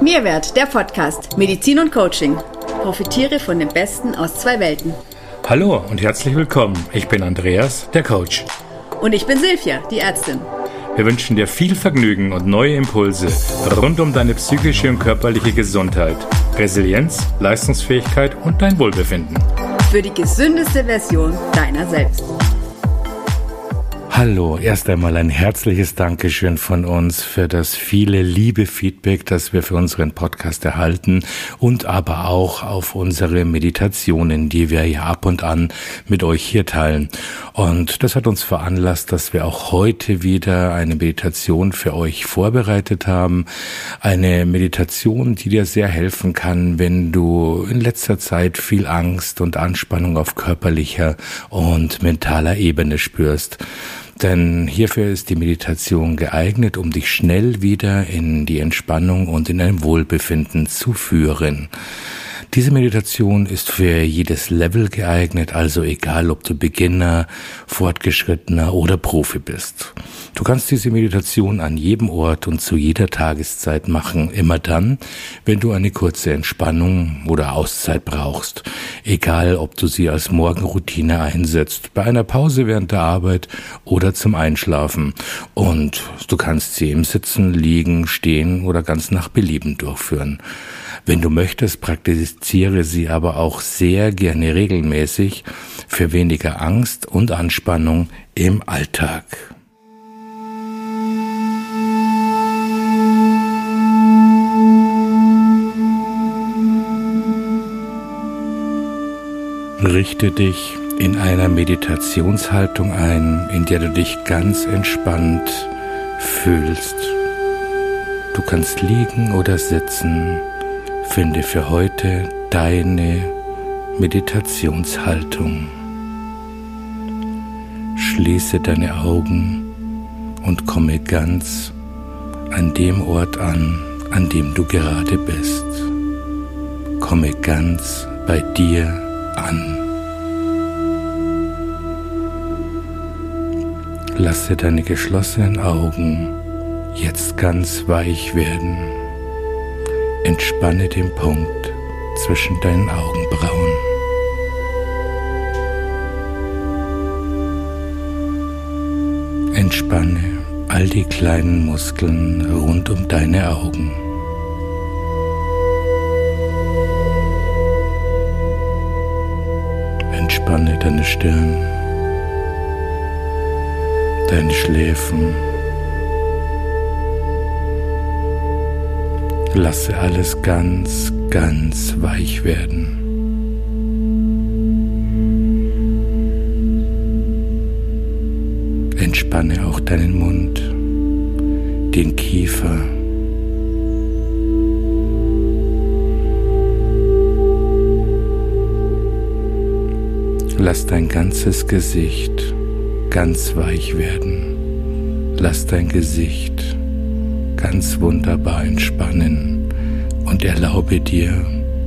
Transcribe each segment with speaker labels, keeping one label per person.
Speaker 1: Mehrwert, der Podcast Medizin und Coaching. Profitiere von dem Besten aus zwei Welten.
Speaker 2: Hallo und herzlich willkommen. Ich bin Andreas, der Coach.
Speaker 1: Und ich bin Silvia, die Ärztin.
Speaker 2: Wir wünschen dir viel Vergnügen und neue Impulse rund um deine psychische und körperliche Gesundheit, Resilienz, Leistungsfähigkeit und dein Wohlbefinden.
Speaker 1: Für die gesündeste Version deiner selbst.
Speaker 2: Hallo, erst einmal ein herzliches Dankeschön von uns für das viele liebe Feedback, das wir für unseren Podcast erhalten und aber auch auf unsere Meditationen, die wir ja ab und an mit euch hier teilen. Und das hat uns veranlasst, dass wir auch heute wieder eine Meditation für euch vorbereitet haben. Eine Meditation, die dir sehr helfen kann, wenn du in letzter Zeit viel Angst und Anspannung auf körperlicher und mentaler Ebene spürst. Denn hierfür ist die Meditation geeignet, um dich schnell wieder in die Entspannung und in ein Wohlbefinden zu führen. Diese Meditation ist für jedes Level geeignet, also egal ob du Beginner, Fortgeschrittener oder Profi bist. Du kannst diese Meditation an jedem Ort und zu jeder Tageszeit machen, immer dann, wenn du eine kurze Entspannung oder Auszeit brauchst. Egal ob du sie als Morgenroutine einsetzt, bei einer Pause während der Arbeit oder zum Einschlafen. Und du kannst sie im Sitzen, Liegen, Stehen oder ganz nach Belieben durchführen. Wenn du möchtest, praktiziere sie aber auch sehr gerne regelmäßig für weniger Angst und Anspannung im Alltag. Richte dich in einer Meditationshaltung ein, in der du dich ganz entspannt fühlst. Du kannst liegen oder sitzen Finde für heute deine Meditationshaltung. Schließe deine Augen und komme ganz an dem Ort an, an dem du gerade bist. Komme ganz bei dir an. Lasse deine geschlossenen Augen jetzt ganz weich werden. Entspanne den Punkt zwischen deinen Augenbrauen. Entspanne all die kleinen Muskeln rund um deine Augen. Entspanne deine Stirn, deine Schläfen, Lasse alles ganz, ganz weich werden. Entspanne auch deinen Mund, den Kiefer. Lass dein ganzes Gesicht ganz weich werden. Lass dein Gesicht ganz wunderbar entspannen und erlaube dir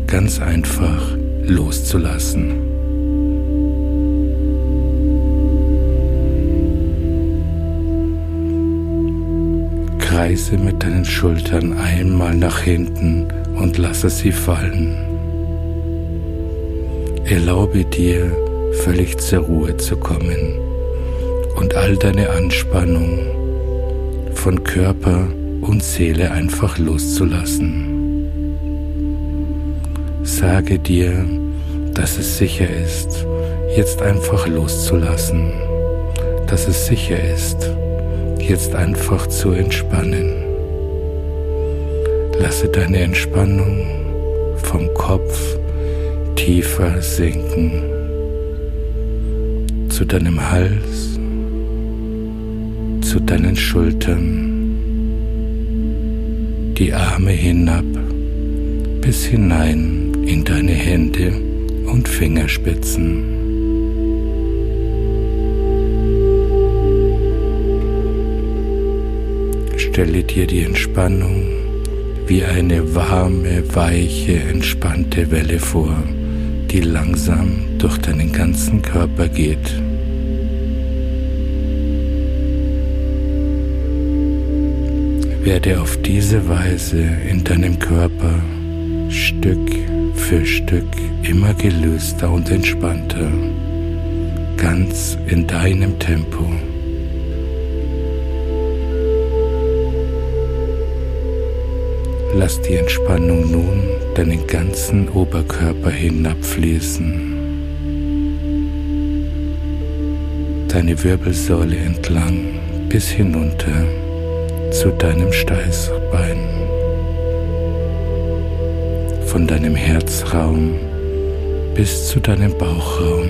Speaker 2: ganz einfach loszulassen. Kreise mit deinen Schultern einmal nach hinten und lasse sie fallen. Erlaube dir, völlig zur Ruhe zu kommen und all deine Anspannung von Körper, und Seele einfach loszulassen. Sage dir, dass es sicher ist, jetzt einfach loszulassen, dass es sicher ist, jetzt einfach zu entspannen. Lasse deine Entspannung vom Kopf tiefer sinken zu deinem Hals, zu deinen Schultern die Arme hinab bis hinein in deine Hände und Fingerspitzen. Stelle dir die Entspannung wie eine warme, weiche, entspannte Welle vor, die langsam durch deinen ganzen Körper geht. Werde auf diese Weise in deinem Körper Stück für Stück immer gelöster und entspannter, ganz in deinem Tempo. Lass die Entspannung nun deinen ganzen Oberkörper hinabfließen. Deine Wirbelsäule entlang bis hinunter zu deinem Steißbein. Von deinem Herzraum bis zu deinem Bauchraum.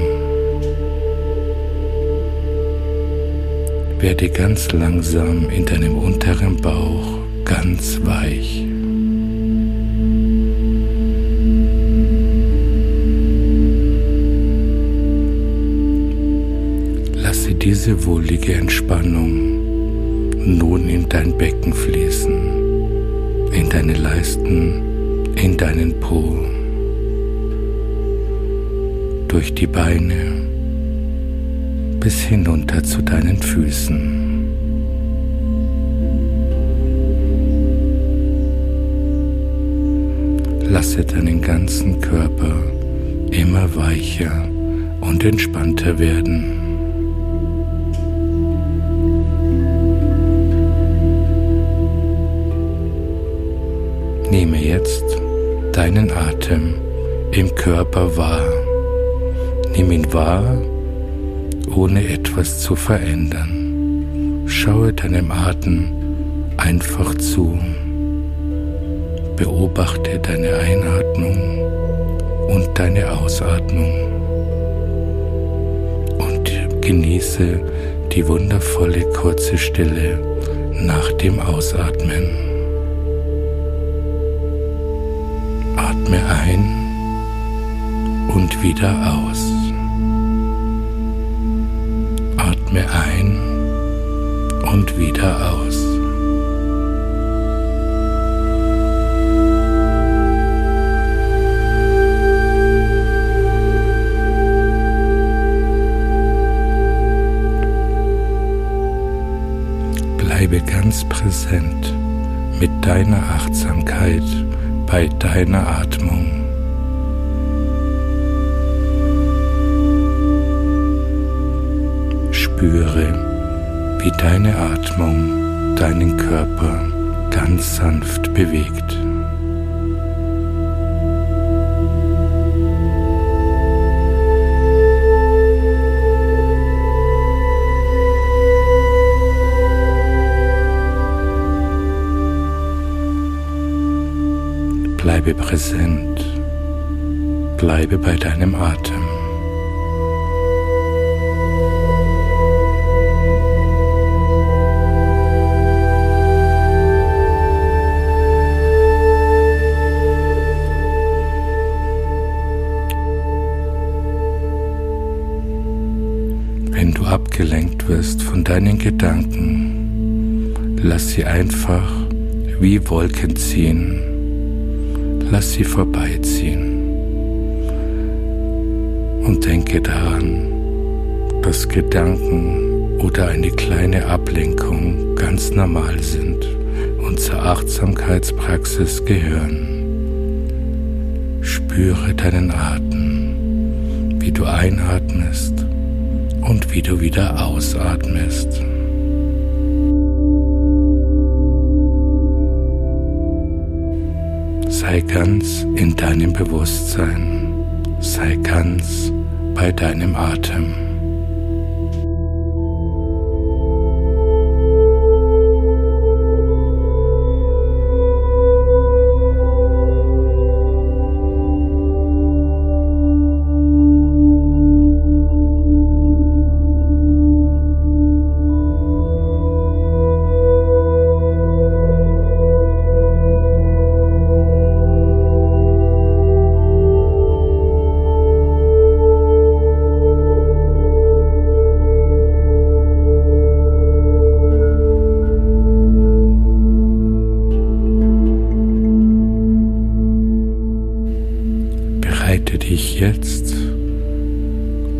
Speaker 2: Werde ganz langsam in deinem unteren Bauch ganz weich. diese wohlige Entspannung nun in dein Becken fließen, in deine Leisten, in deinen Po, durch die Beine bis hinunter zu deinen Füßen. Lasse deinen ganzen Körper immer weicher und entspannter werden. Nehme jetzt deinen Atem im Körper wahr. Nimm ihn wahr, ohne etwas zu verändern. Schaue deinem Atem einfach zu. Beobachte deine Einatmung und deine Ausatmung und genieße die wundervolle kurze Stille nach dem Ausatmen. Und wieder aus. Atme ein und wieder aus. Bleibe ganz präsent mit deiner Achtsamkeit bei deiner Atmung. Spüre, wie deine Atmung deinen Körper ganz sanft bewegt. Bleibe präsent. Bleibe bei deinem Atem. Deinen Gedanken, lass sie einfach wie Wolken ziehen lass sie vorbeiziehen. Und denke daran, dass Gedanken oder eine kleine Ablenkung ganz normal sind und zur Achtsamkeitspraxis gehören. Spüre deinen Atem, wie du einatmest und wie du wieder ausatmest. Sei ganz in deinem Bewusstsein, sei ganz bei deinem Atem.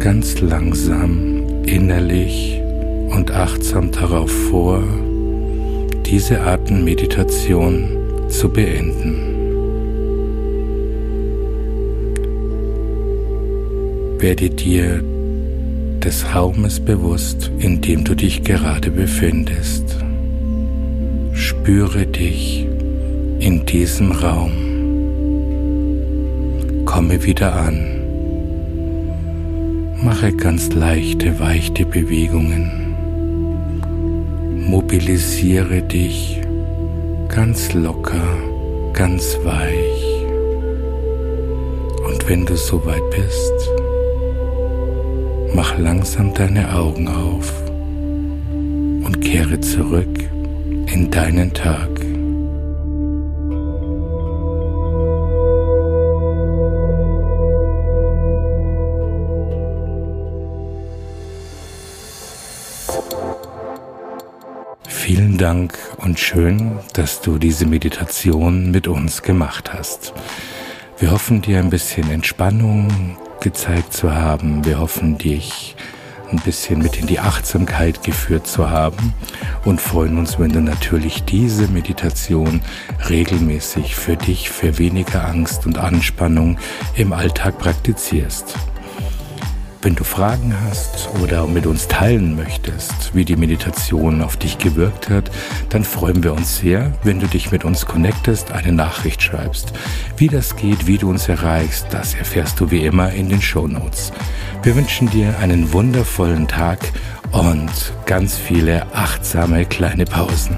Speaker 2: Ganz langsam innerlich und achtsam darauf vor, diese Atemmeditation zu beenden. Werde dir des Raumes bewusst, in dem du dich gerade befindest. Spüre dich in diesem Raum. Komme wieder an. Mache ganz leichte, weichte Bewegungen. Mobilisiere dich ganz locker, ganz weich. Und wenn du soweit bist, mach langsam deine Augen auf und kehre zurück in deinen Tag. Vielen Dank und schön, dass du diese Meditation mit uns gemacht hast. Wir hoffen dir ein bisschen Entspannung gezeigt zu haben. Wir hoffen dich ein bisschen mit in die Achtsamkeit geführt zu haben und freuen uns, wenn du natürlich diese Meditation regelmäßig für dich, für weniger Angst und Anspannung im Alltag praktizierst. Wenn du Fragen hast oder mit uns teilen möchtest, wie die Meditation auf dich gewirkt hat, dann freuen wir uns sehr, wenn du dich mit uns connectest, eine Nachricht schreibst. Wie das geht, wie du uns erreichst, das erfährst du wie immer in den Show Notes. Wir wünschen dir einen wundervollen Tag und ganz viele achtsame kleine Pausen.